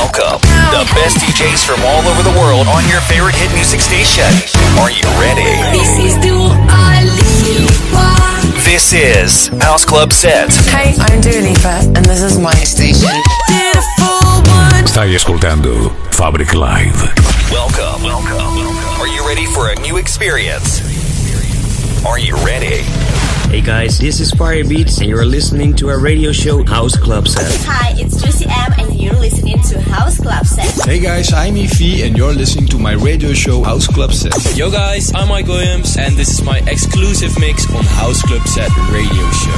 Welcome, the best DJs from all over the world on your favorite hit music station. Are you ready? This is Dua Lipa. This is House Club Set. Hey, I'm Dua Lipa, and this is my station. Beautiful one. Stai ascoltando Fabric Live. Welcome. Welcome. Are you ready for a new experience? Are you ready? Hey guys, this is Firebeatz, and you're listening to our radio show House Club Set. Hi, it's Juicy M, and you're listening to House Club Set. Hey guys, I'm Efi and you're listening to my radio show House Club Set. Yo guys, I'm Mike Williams and this is my exclusive mix on House Club Set radio show.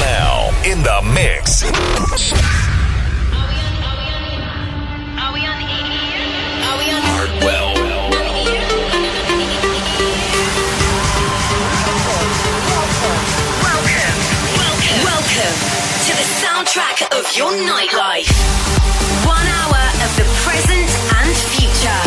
Now, in the mix. Welcome to the soundtrack of your nightlife. One hour of the present and future.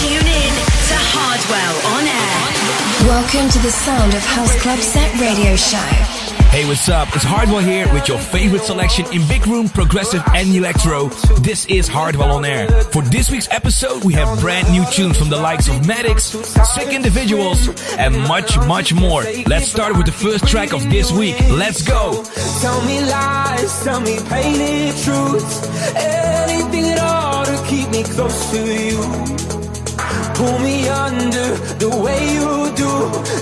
Tune in to Hardwell on air. Welcome to the sound of House Club Set Radio Show. Hey, what's up? It's Hardwell here with your favorite selection in big room, progressive, and electro. This is Hardwell on air. For this week's episode, we have brand new tunes from the likes of Maddix, Sick Individuals, and much, much more. Let's start with the first track of this week. Let's go. Tell me lies, tell me painted truths. Anything at all to keep me close to you. Pull me under the way you do.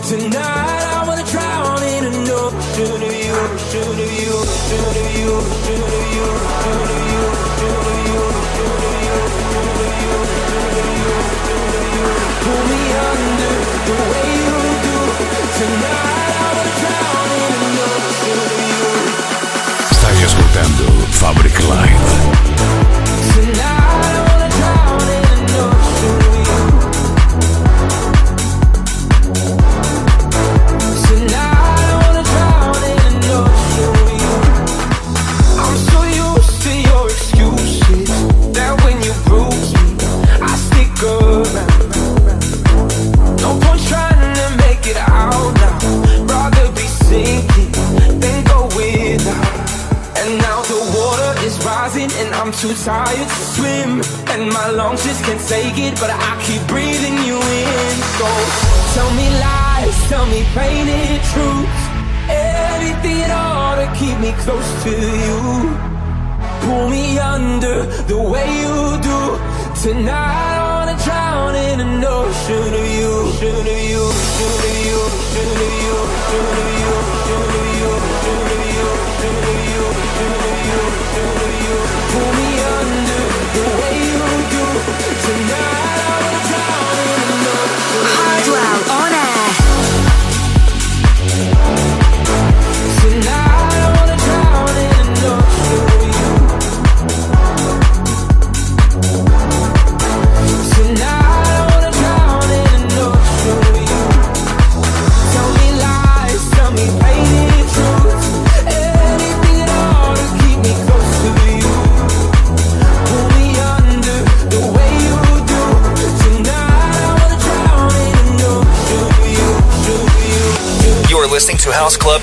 Tonight I wanna drown know, should have you, should have you, should have you, should have you, should have you.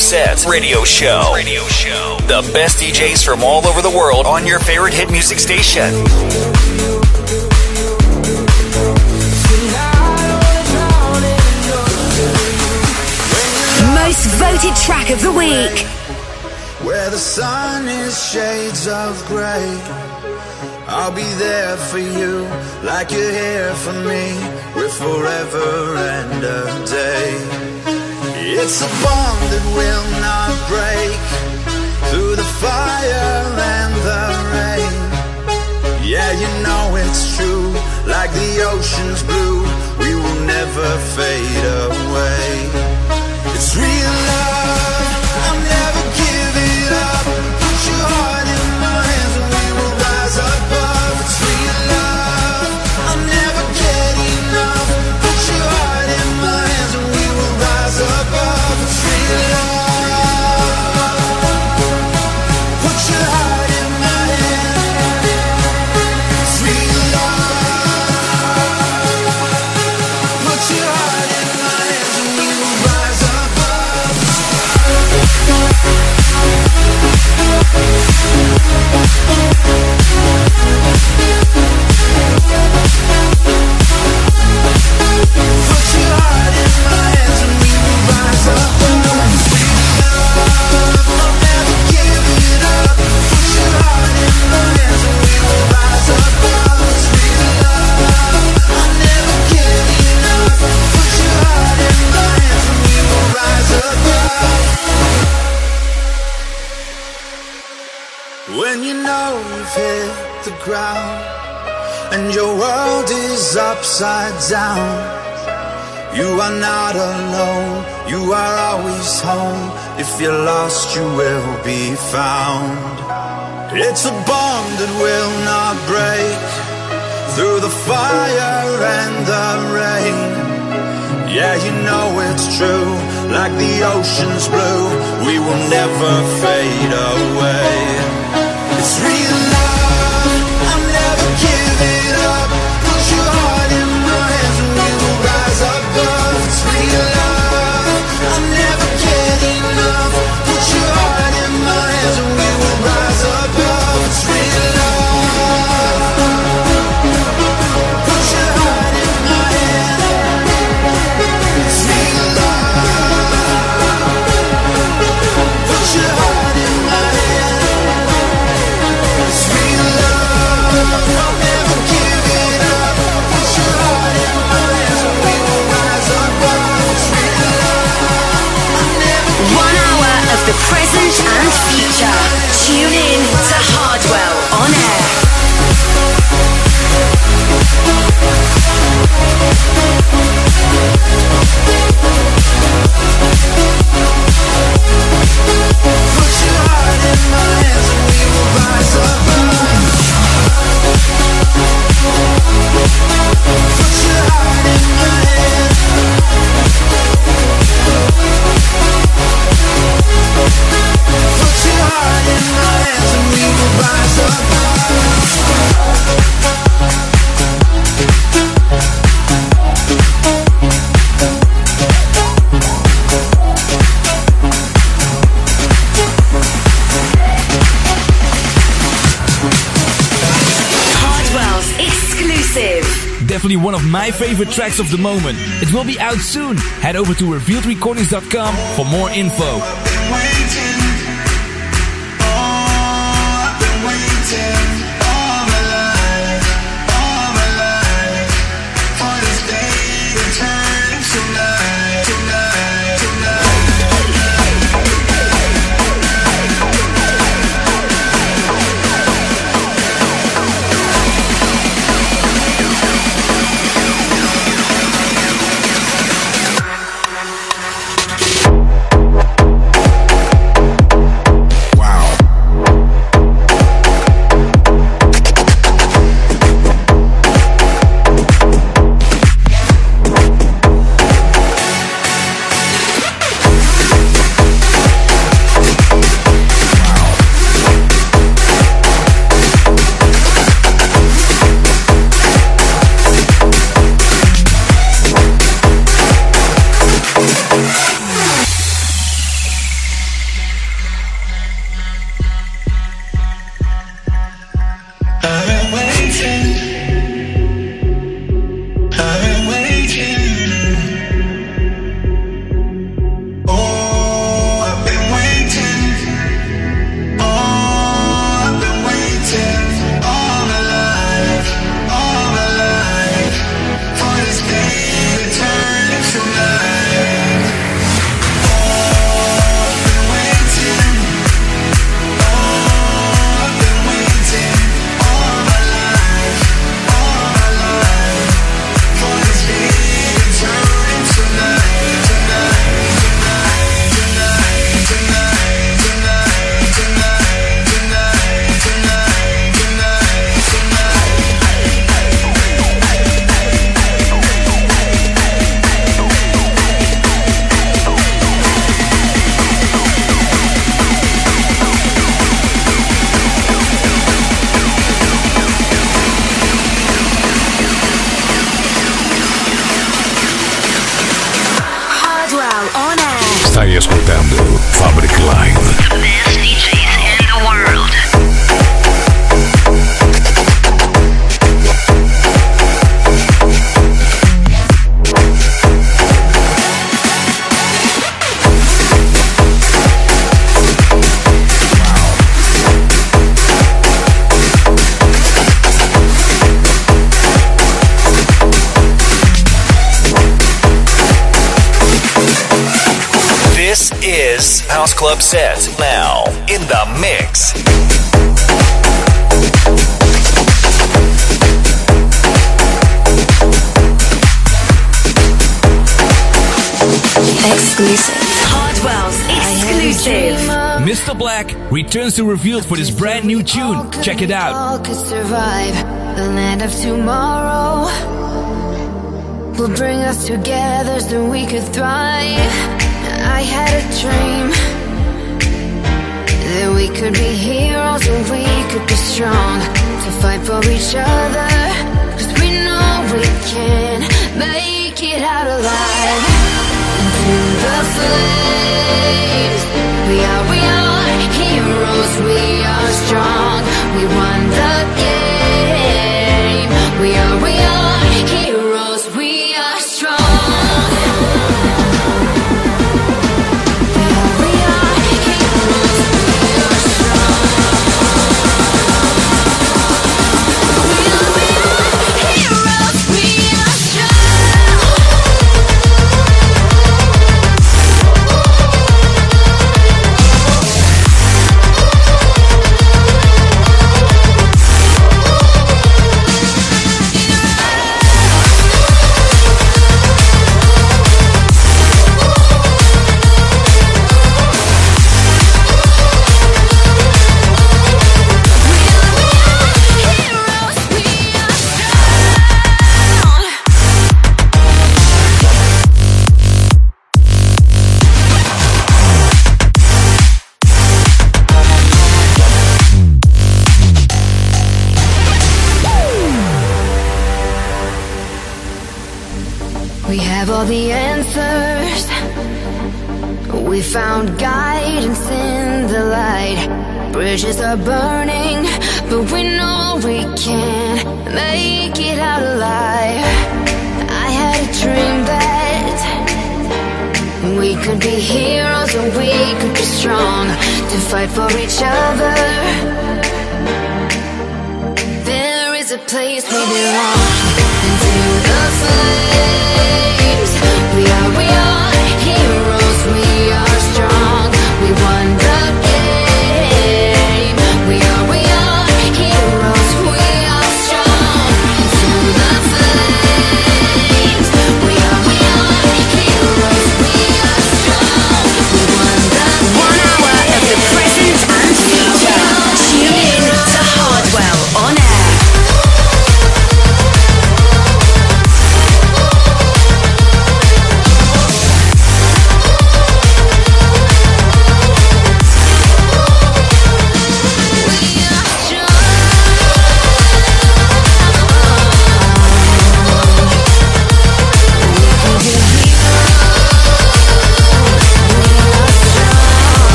To House Club Set Radio Show. Radio Show. The best DJs from all over the world on your favorite hit music station. Most voted track of the week. Where the sun is shades of gray. I'll be there for you, like you're here for me. We're forever and a day. It's a bond that will not break through the fire and the rain. Yeah, you know it's true, like the ocean's blue. We will never fade away. It's real love. Hit the ground and your world is upside down. You are not alone, you are always home. If you're lost, you will be found. It's a bond that will not break through the fire and the rain. Yeah, you know it's true, like the ocean's blue, we will never fade away. It's real above. Definitely one of my favorite tracks of the moment. It will be out soon. Head over to revealedrecordings.com for more info. Hardwell exclusive revealed for this brand new tune. Check it out. All could survive the land of tomorrow. Will bring us together so we could thrive. I had a dream that we could be heroes and we could be strong to fight for each other.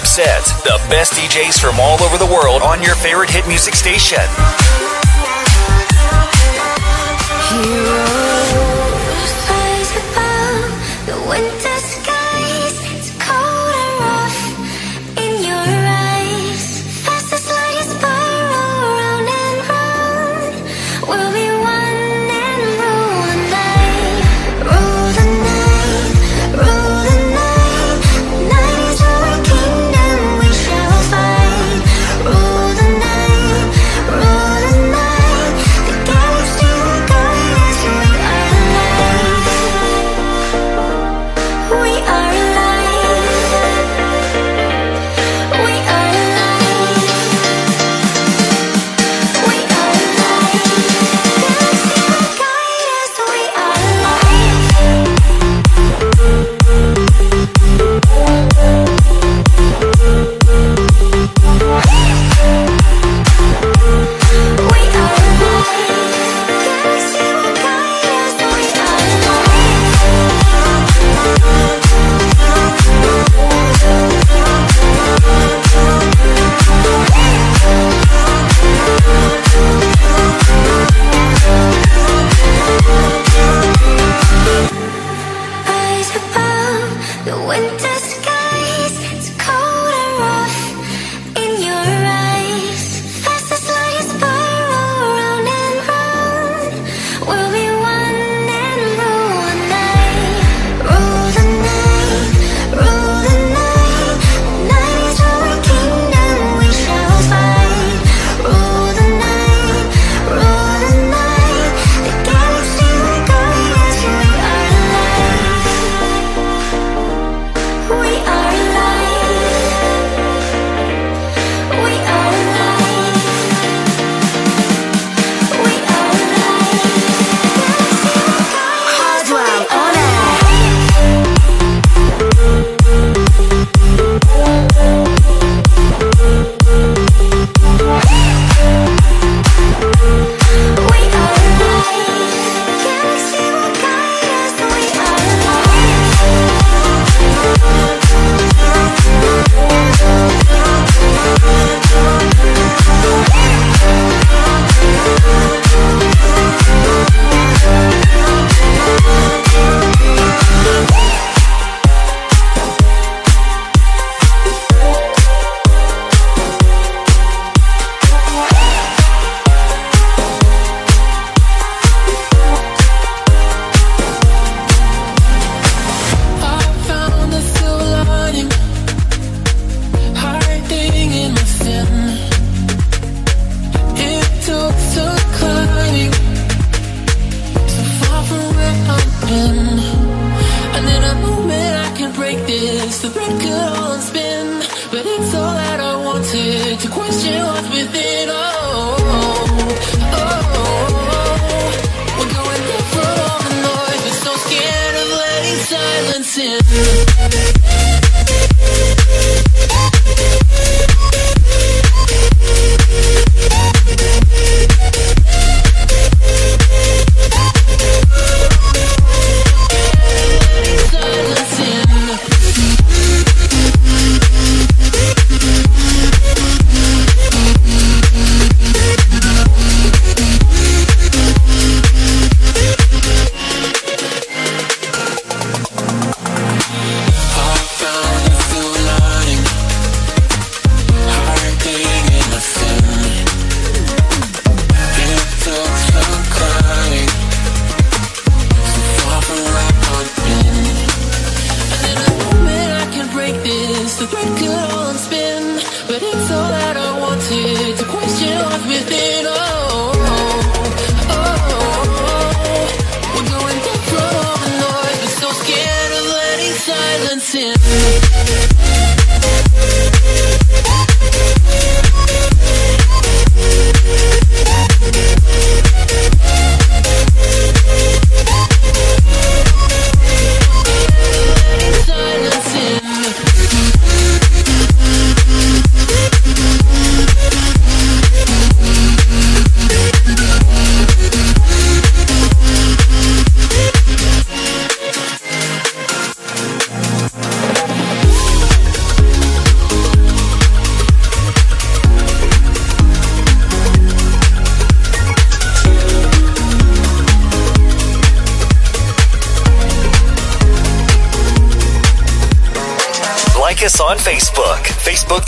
Club sets. The best DJs from all over the world on your favorite hit music station.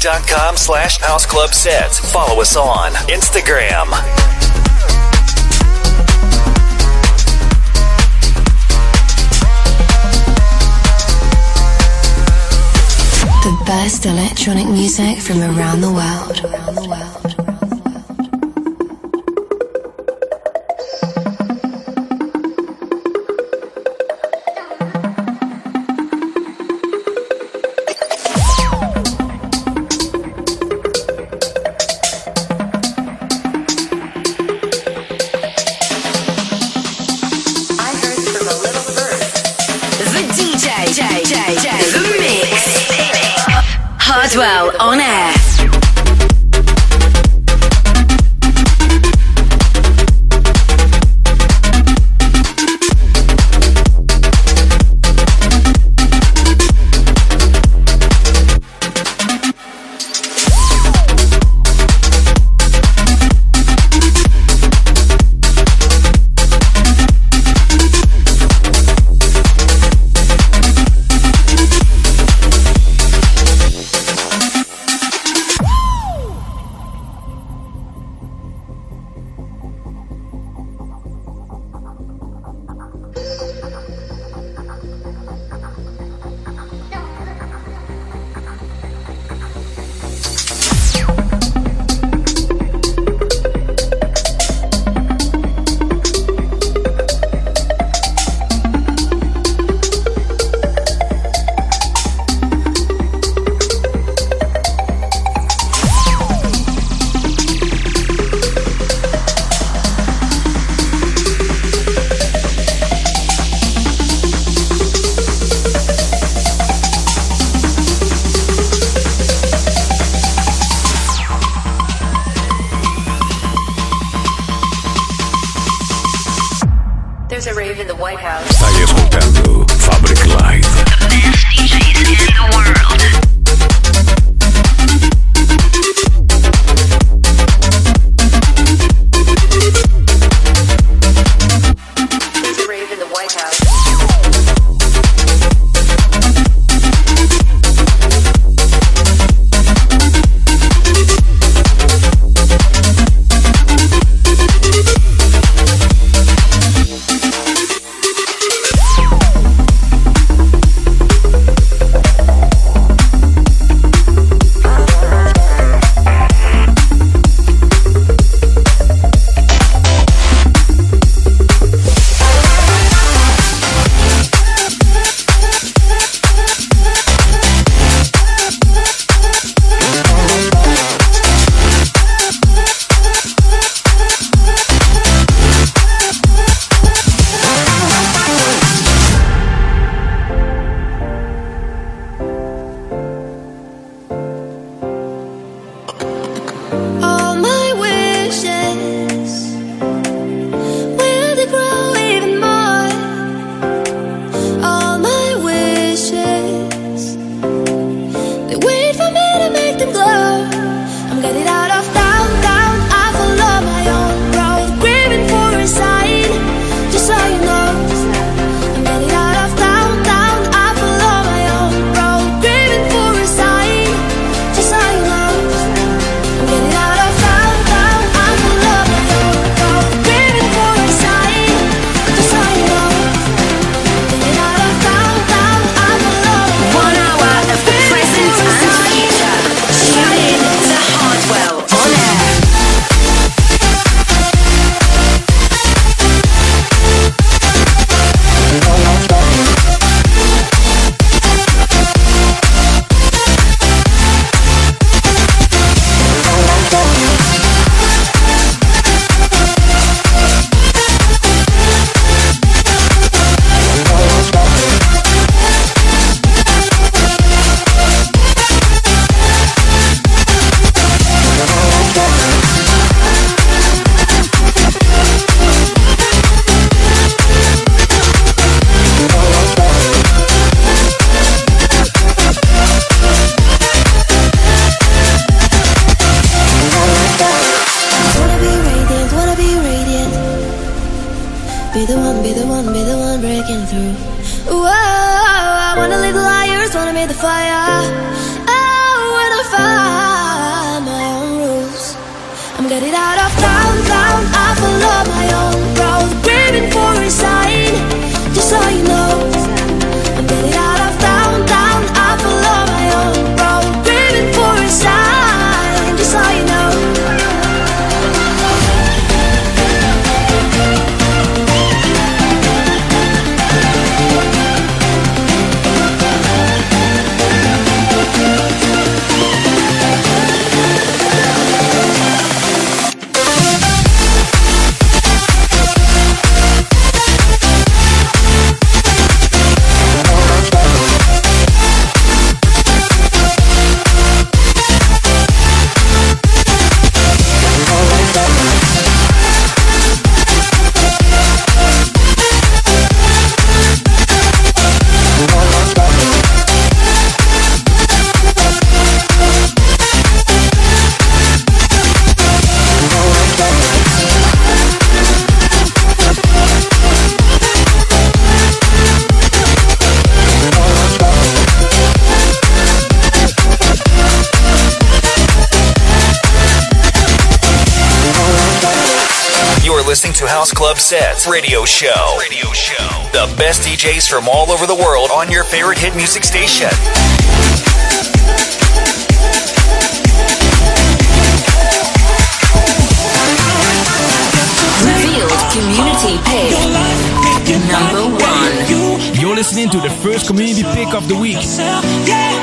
Facebook.com slash House Club Sets. Follow us on Instagram. The best electronic music from around the world. DJs from all over the world on your favorite hit music station. Revealed Community Pick. Number one. You're listening to the first community pick of the week. Yeah,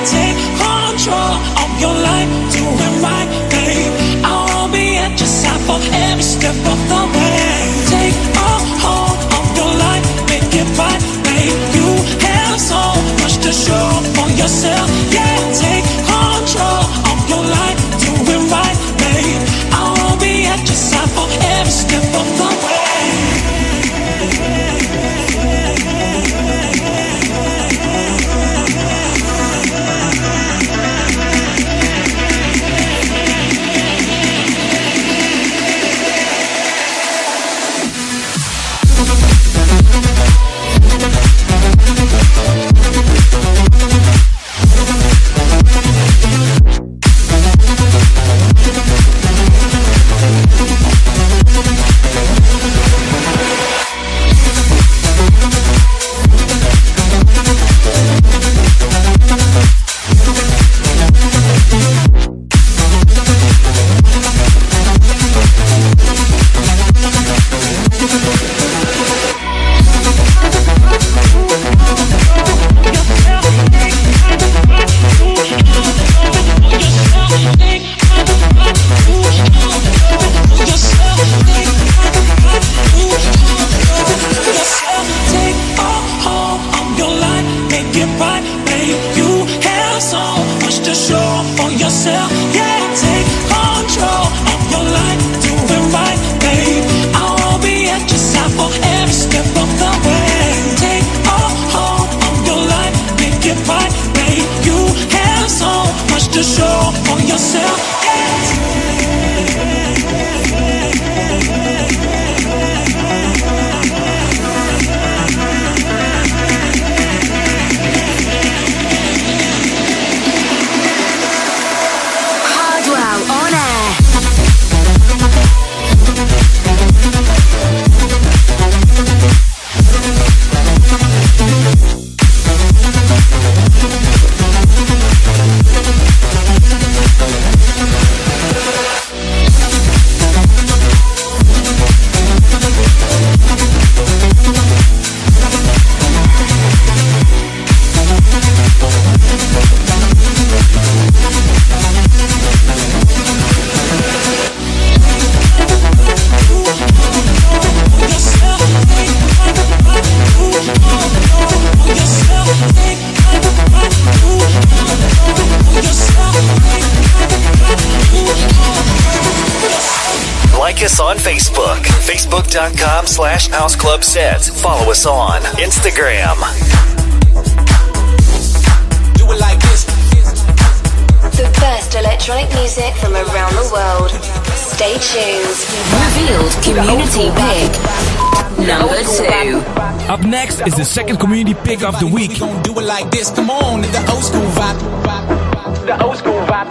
take control of your life, do it right, babe. I'll be at your side for every step of the way. Take a hold of your life, make it right, babe. You have so much to show for yourself. Yeah, take control of your life, do it right, babe. I'll be at your side for every step of the way. Club Sets. Follow us on Instagram. Do it like this. The best electronic music from around the world. Stay tuned. Revealed Community Pick. number two. Up next is the second community pick of the week. Do it like this, come on, the old school vibe. The old school vibe.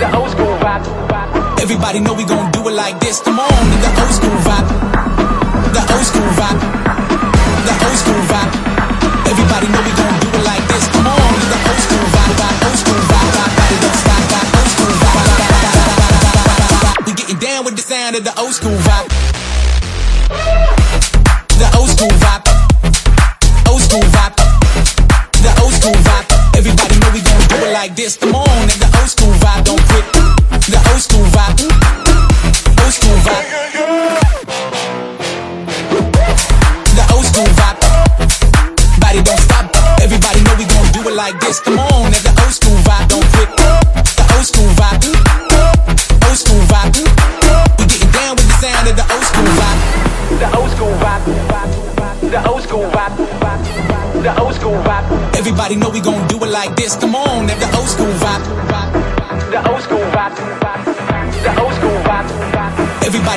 The old school vibe. Everybody know we gon' do it like this, come on, the old school vibe. The old school vibe. The old school vibe. Everybody know we gon' do it like this, come on, the old school vibe. vibe, Old school vibe, vibe, old school vibe. vibe, vibe, vibe, vibe. We down with the sound of the old school vibe. The old school vibe. Old school vibe. The old school vibe. Everybody know we gon' do it like this.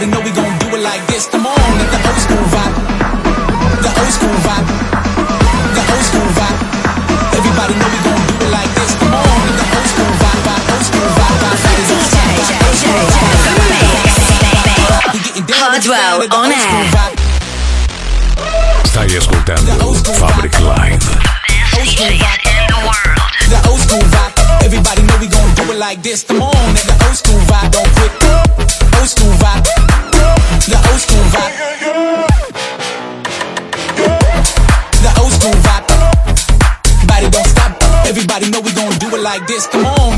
Everybody know we gon' do it like this. Come on, and the old school vibe. The old school vibe. The old school vibe. Everybody know we gon' do it like this. Come on, and the old school vibe. vibe, Old school vibe. vibe, vibe, don't stop, vibe, old school vibe. We getting down with the sound of the old school vibe. Stai ascoltando Fabric Live. The old school vibe. Everybody know we gon' do it like this. Come on, and the old school vibe don't like this. Come on,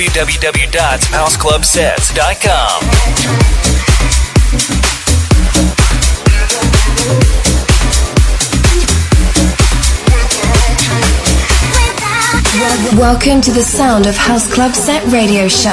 www.houseclubsets.com. Welcome to the sound of House Club Set Radio Show.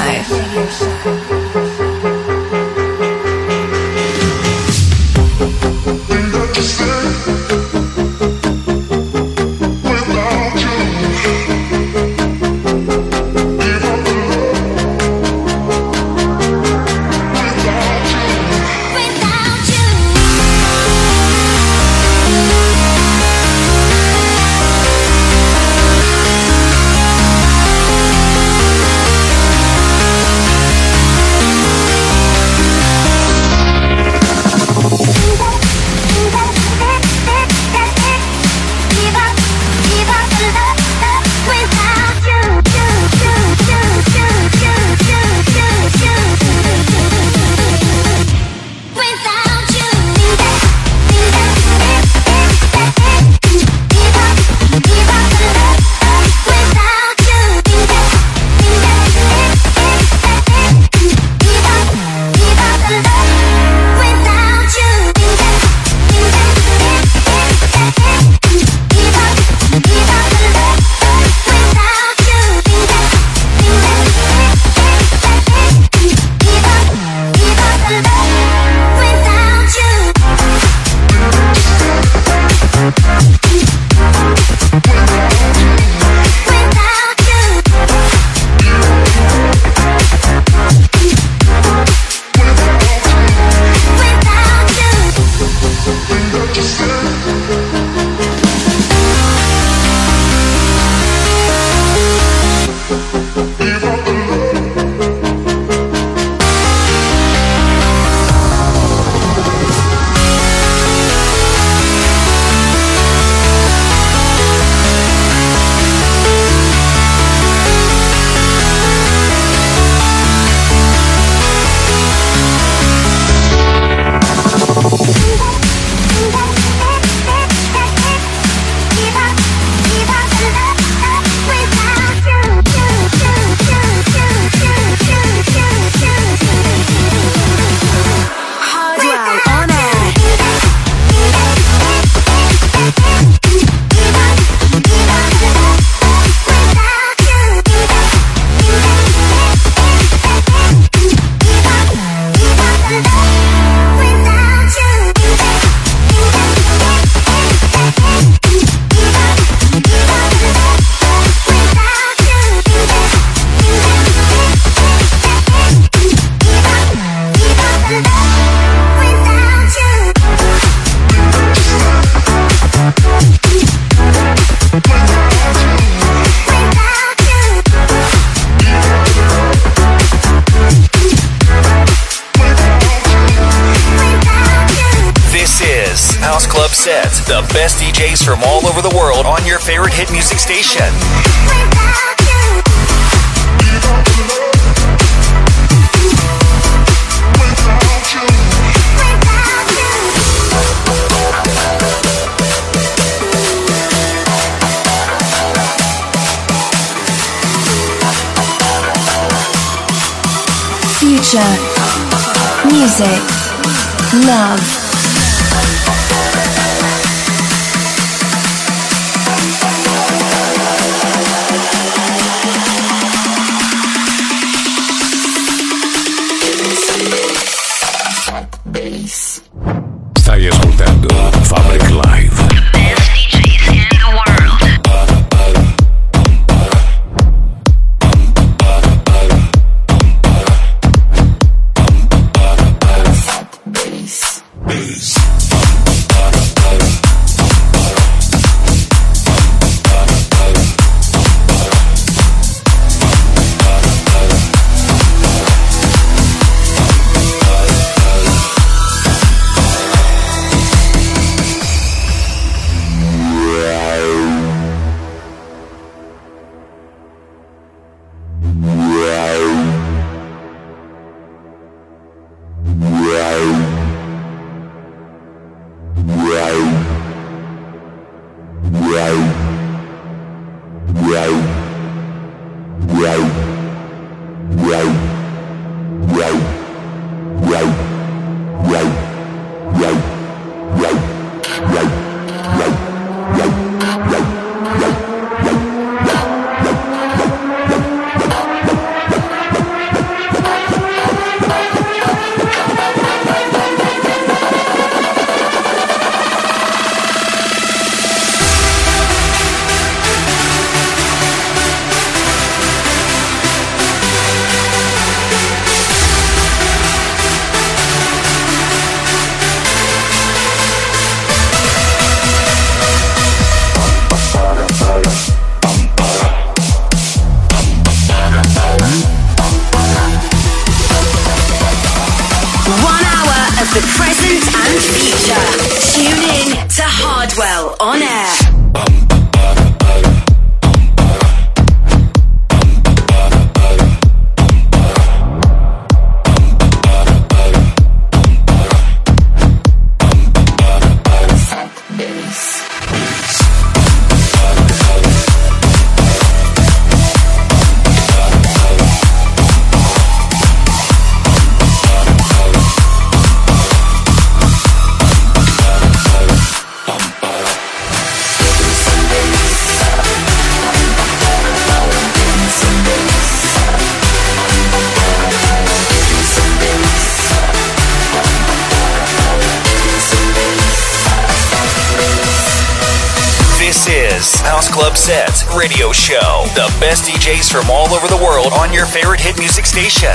Show. The best DJs from all over the world on your favorite hit music station.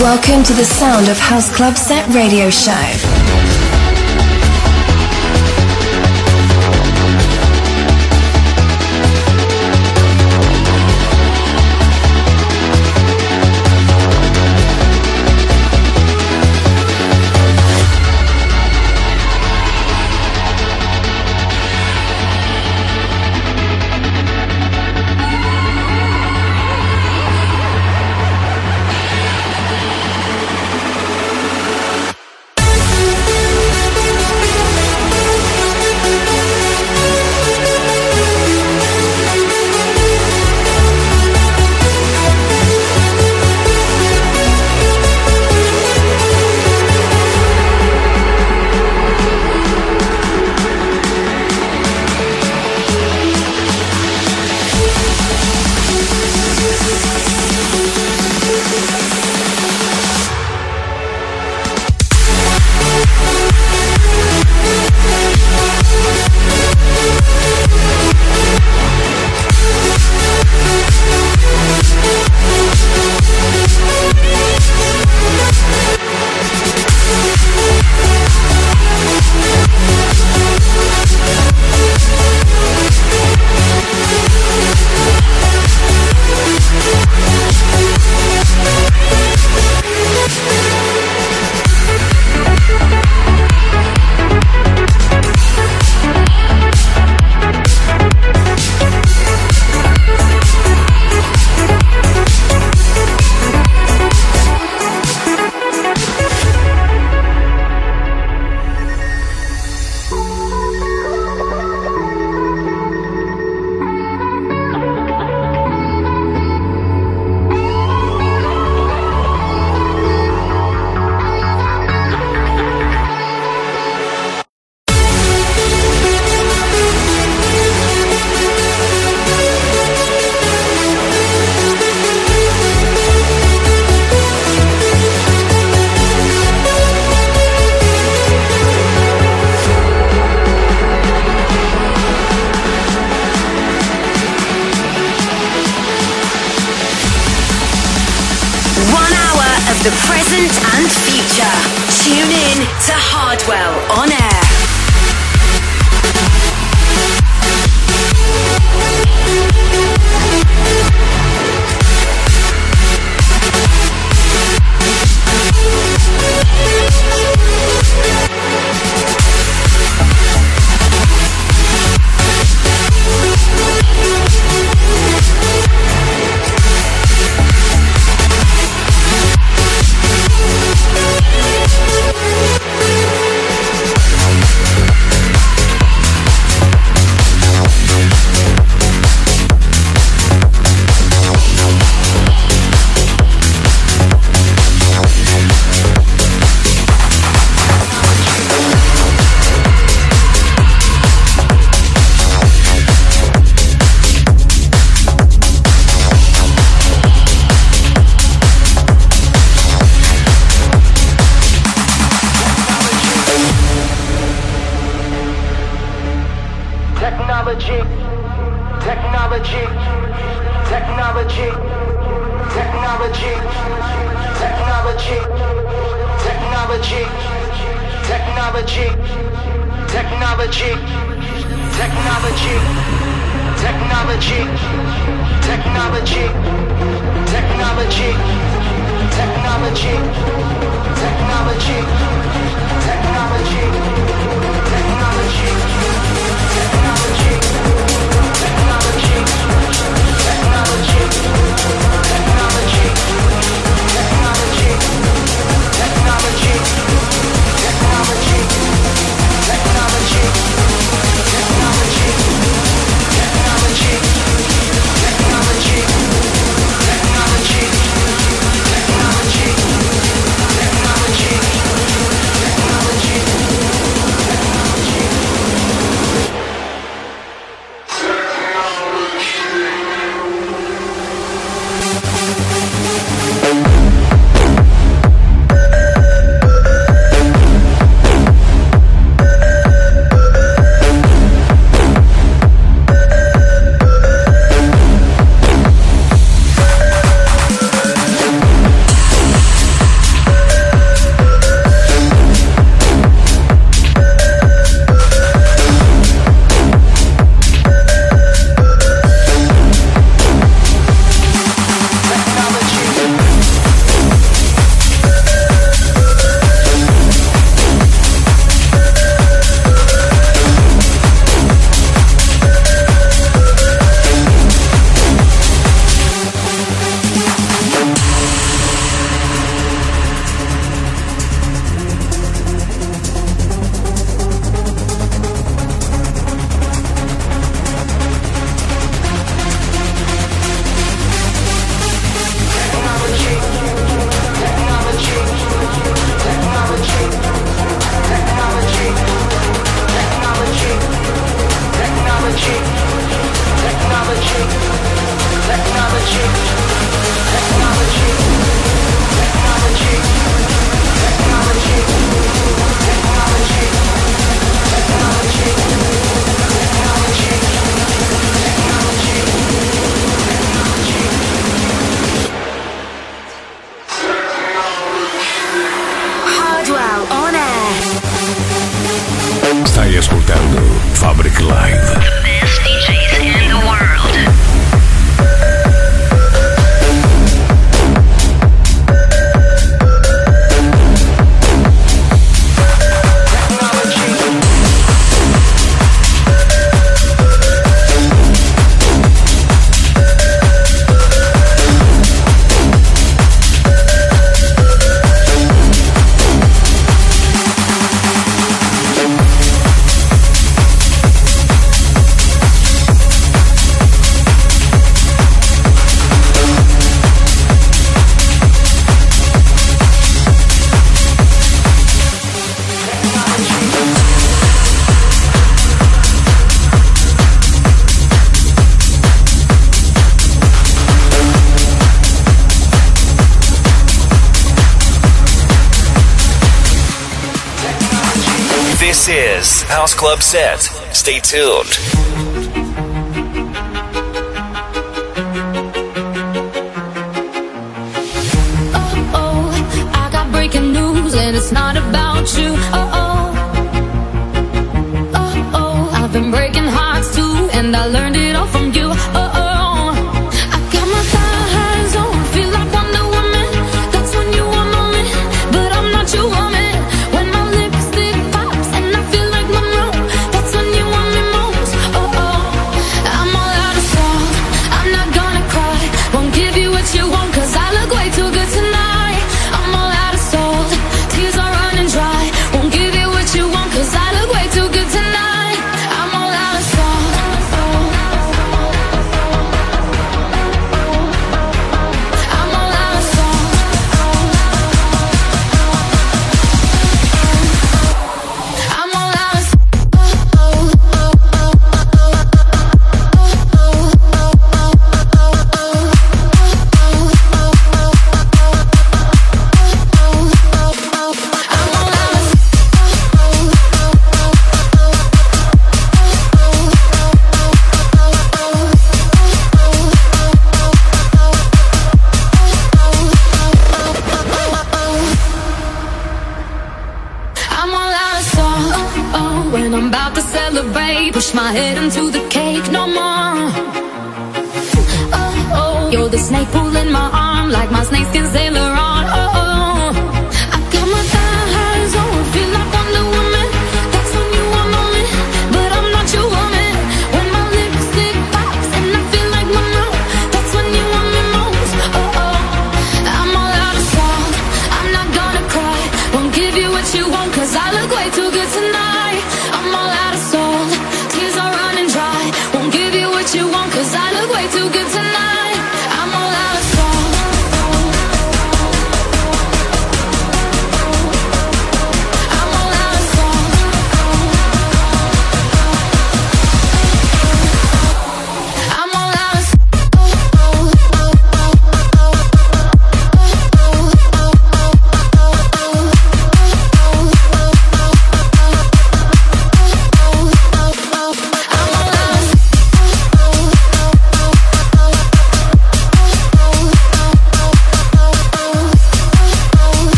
Welcome to the sound of House Club Set Radio Show. Hardwell on air. Está escutando Fabric Live. club set. Stay tuned. Oh, oh, and it's not about you. Oh.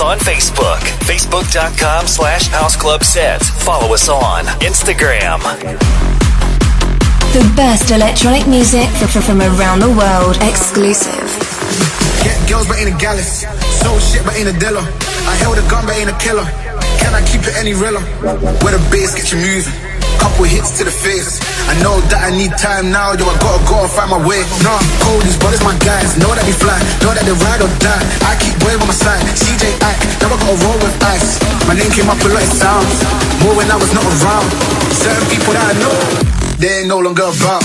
Us on Facebook, facebook.com slash House Club Set. Follow us on Instagram. The best electronic music from, from, from around the world. Exclusive. Get girls, but ain't a gallus. Sold shit, but ain't a dealer. I held a gun, but ain't a killer. Can I keep it any realer? Where the bass get you moving. Couple hits to the face. I know that I need time now, yo. I gotta go and find my way. Nah, cold, these brothers my guys. Know that they fly, know that they ride or die. I keep boy on my side. CJ I gotta roll with ice. My name came up a lot of sounds. More when I was not around. Certain people that I know, they ain't no longer about.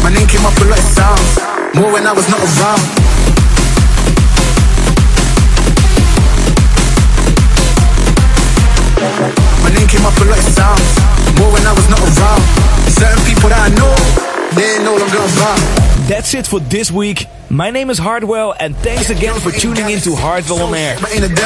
My name came up a lot of sounds. More when I was not around. My name came up a lot of sounds. More when I was not around. Certain people that I know, they ain't no longer around. That's it for this week. My name is Hardwell, and thanks again for tuning in to Hardwell on Air.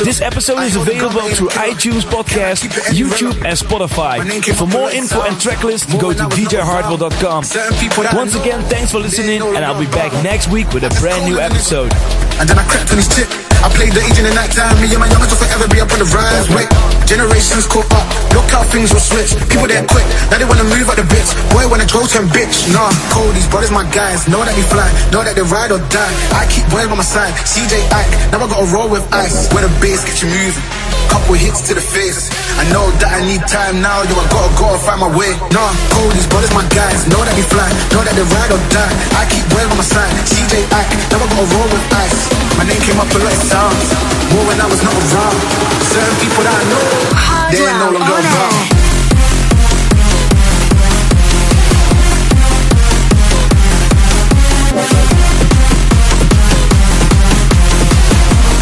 This episode is available through iTunes Podcast, YouTube, and Spotify. For more info and tracklist, go to djhardwell.com. Once again, thanks for listening, and I'll be back next week with a brand new episode. And then I crept on his tip. I played the age in the time. Me and my youngest will forever be up on the rise. Wait, generations caught up. Look how things will switch. People there quick. Now they wanna move out the bits. Boy wanna go to bitch. Nah, cold. These brothers my guys. Know that they fly. Know that they ride or die. I keep boy on my side. CJ Ike. Now I gotta roll with ice. Where the bass get you moving. Couple hits to the face. I know that I need time now. Yo, I gotta go and find my way. Nah, cold. These brothers my guys. Know that they fly. Know that they ride or die. I keep boy on my side. CJ Ike. never I gotta roll with ice. My name came up a lot of sounds. More when I was not around. Certain people that I know, they ain't no longer around.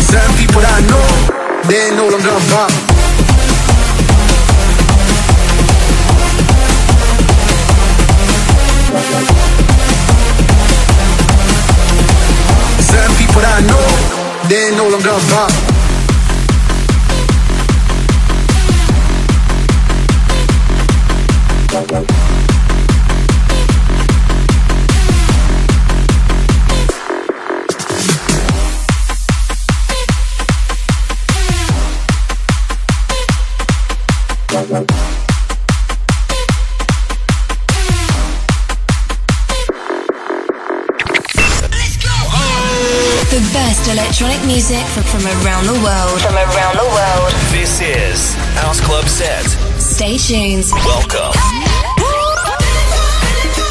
Certain people that I know, they. Certain people that I know, they ain't no longer around. Electronic music from, from around the world. From around the world. This is House Club Set. Stay tuned. Welcome.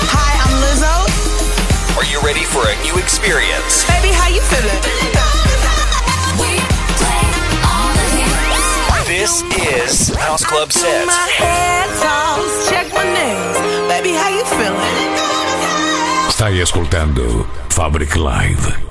Hi, I'm Lizzo. Are you ready for a new experience? Baby, how you feeling? This is House Club Set. My head toss, check my nails. Baby, how you feeling? Stai ascoltando Fabric Live.